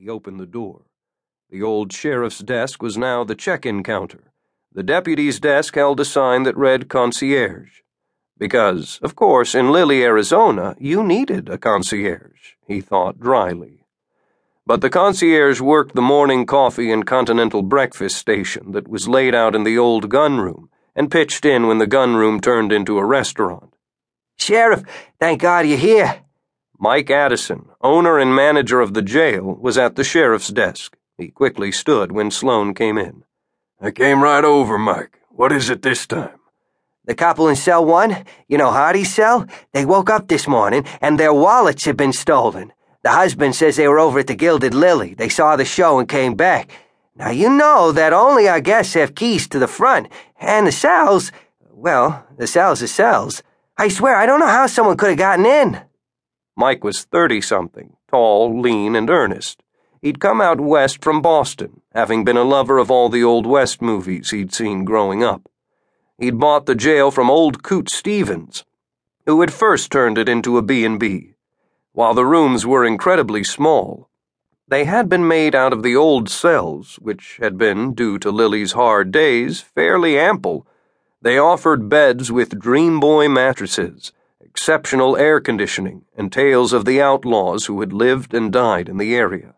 He opened the door. The old sheriff's desk was now the check in counter. The deputy's desk held a sign that read concierge. Because, of course, in Lily, Arizona, you needed a concierge, he thought dryly. But the concierge worked the morning coffee and continental breakfast station that was laid out in the old gun room and pitched in when the gun room turned into a restaurant. Sheriff, thank God you're here. Mike Addison, owner and manager of the jail, was at the sheriff's desk. He quickly stood when Sloan came in. I came right over, Mike. What is it this time? The couple in cell one, you know Hardy's cell, they woke up this morning and their wallets had been stolen. The husband says they were over at the Gilded Lily. They saw the show and came back. Now you know that only our guests have keys to the front, and the cells, well, the cells are cells. I swear I don't know how someone could have gotten in. Mike was 30 something, tall, lean, and earnest. He'd come out west from Boston, having been a lover of all the Old West movies he'd seen growing up. He'd bought the jail from old Coot Stevens, who had first turned it into a B&B. While the rooms were incredibly small, they had been made out of the old cells, which had been, due to Lily's hard days, fairly ample. They offered beds with Dream Boy mattresses, exceptional air conditioning, and tales of the outlaws who had lived and died in the area.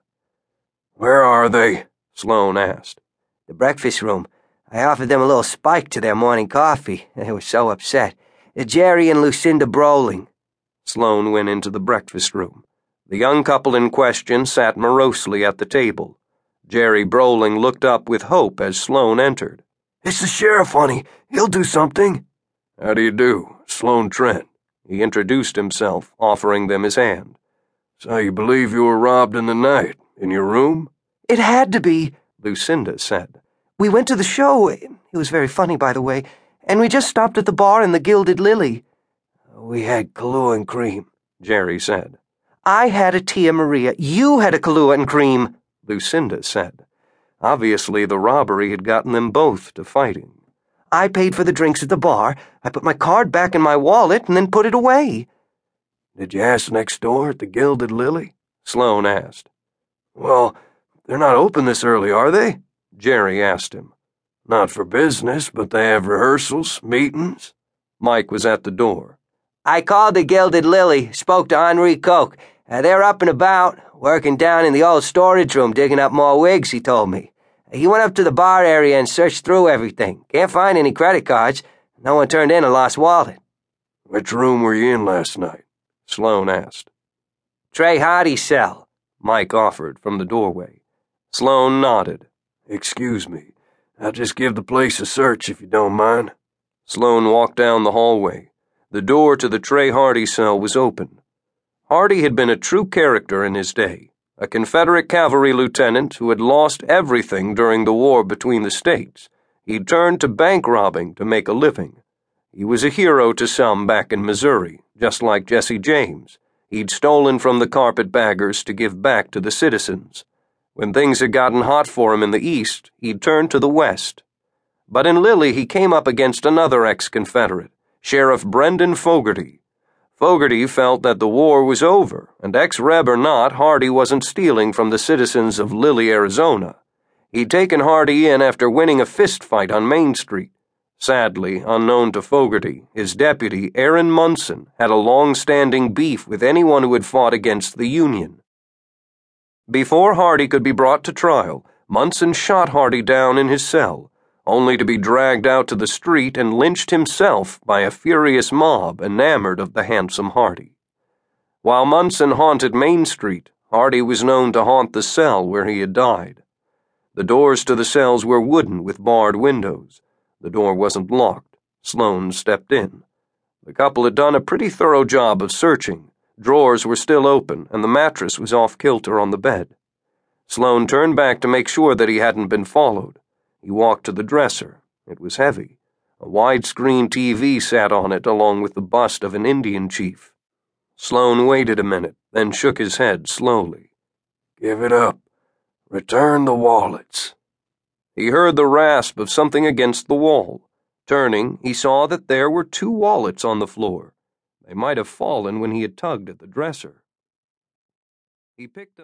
Where are they? Sloan asked. The breakfast room. I offered them a little spike to their morning coffee. They were so upset. Uh, Jerry and Lucinda Broling. Sloan went into the breakfast room. The young couple in question sat morosely at the table. Jerry Broling looked up with hope as Sloan entered. It's the sheriff, honey. He'll do something. How do you do? Sloan Trent. He introduced himself, offering them his hand. So you believe you were robbed in the night, in your room? It had to be, Lucinda said. We went to the show. It was very funny, by the way, and we just stopped at the bar in the Gilded Lily. We had Kahlua and cream, Jerry said. I had a Tia Maria. You had a Kahlua and cream, Lucinda said. Obviously, the robbery had gotten them both to fighting. I paid for the drinks at the bar. I put my card back in my wallet and then put it away. Did you ask next door at the Gilded Lily? Sloan asked. Well, they're not open this early, are they? Jerry asked him. Not for business, but they have rehearsals, meetings. Mike was at the door. I called the Gilded Lily, spoke to Henri Coke. Uh, they're up and about, working down in the old storage room digging up more wigs, he told me. He went up to the bar area and searched through everything. Can't find any credit cards. No one turned in a lost wallet. Which room were you in last night? Sloan asked. Trey Hardy's cell, Mike offered from the doorway. Sloan nodded. Excuse me. I'll just give the place a search if you don't mind. Sloan walked down the hallway. The door to the Trey Hardy cell was open. Hardy had been a true character in his day, a Confederate cavalry lieutenant who had lost everything during the war between the states. He'd turned to bank robbing to make a living. He was a hero to some back in Missouri, just like Jesse James. He'd stolen from the carpetbaggers to give back to the citizens. When things had gotten hot for him in the East, he'd turned to the West. But in Lily, he came up against another ex Confederate, Sheriff Brendan Fogarty. Fogarty felt that the war was over, and ex Reb or not, Hardy wasn't stealing from the citizens of Lily, Arizona. He'd taken Hardy in after winning a fist fight on Main Street. Sadly, unknown to Fogarty, his deputy, Aaron Munson, had a long standing beef with anyone who had fought against the Union. Before Hardy could be brought to trial, Munson shot Hardy down in his cell, only to be dragged out to the street and lynched himself by a furious mob enamored of the handsome Hardy. While Munson haunted Main Street, Hardy was known to haunt the cell where he had died. The doors to the cells were wooden with barred windows. The door wasn't locked. Sloan stepped in. The couple had done a pretty thorough job of searching Drawers were still open, and the mattress was off kilter on the bed. Sloan turned back to make sure that he hadn't been followed. He walked to the dresser. It was heavy. A widescreen TV sat on it along with the bust of an Indian chief. Sloan waited a minute, then shook his head slowly. Give it up. Return the wallets. He heard the rasp of something against the wall. Turning, he saw that there were two wallets on the floor. They might have fallen when he had tugged at the dresser. He picked them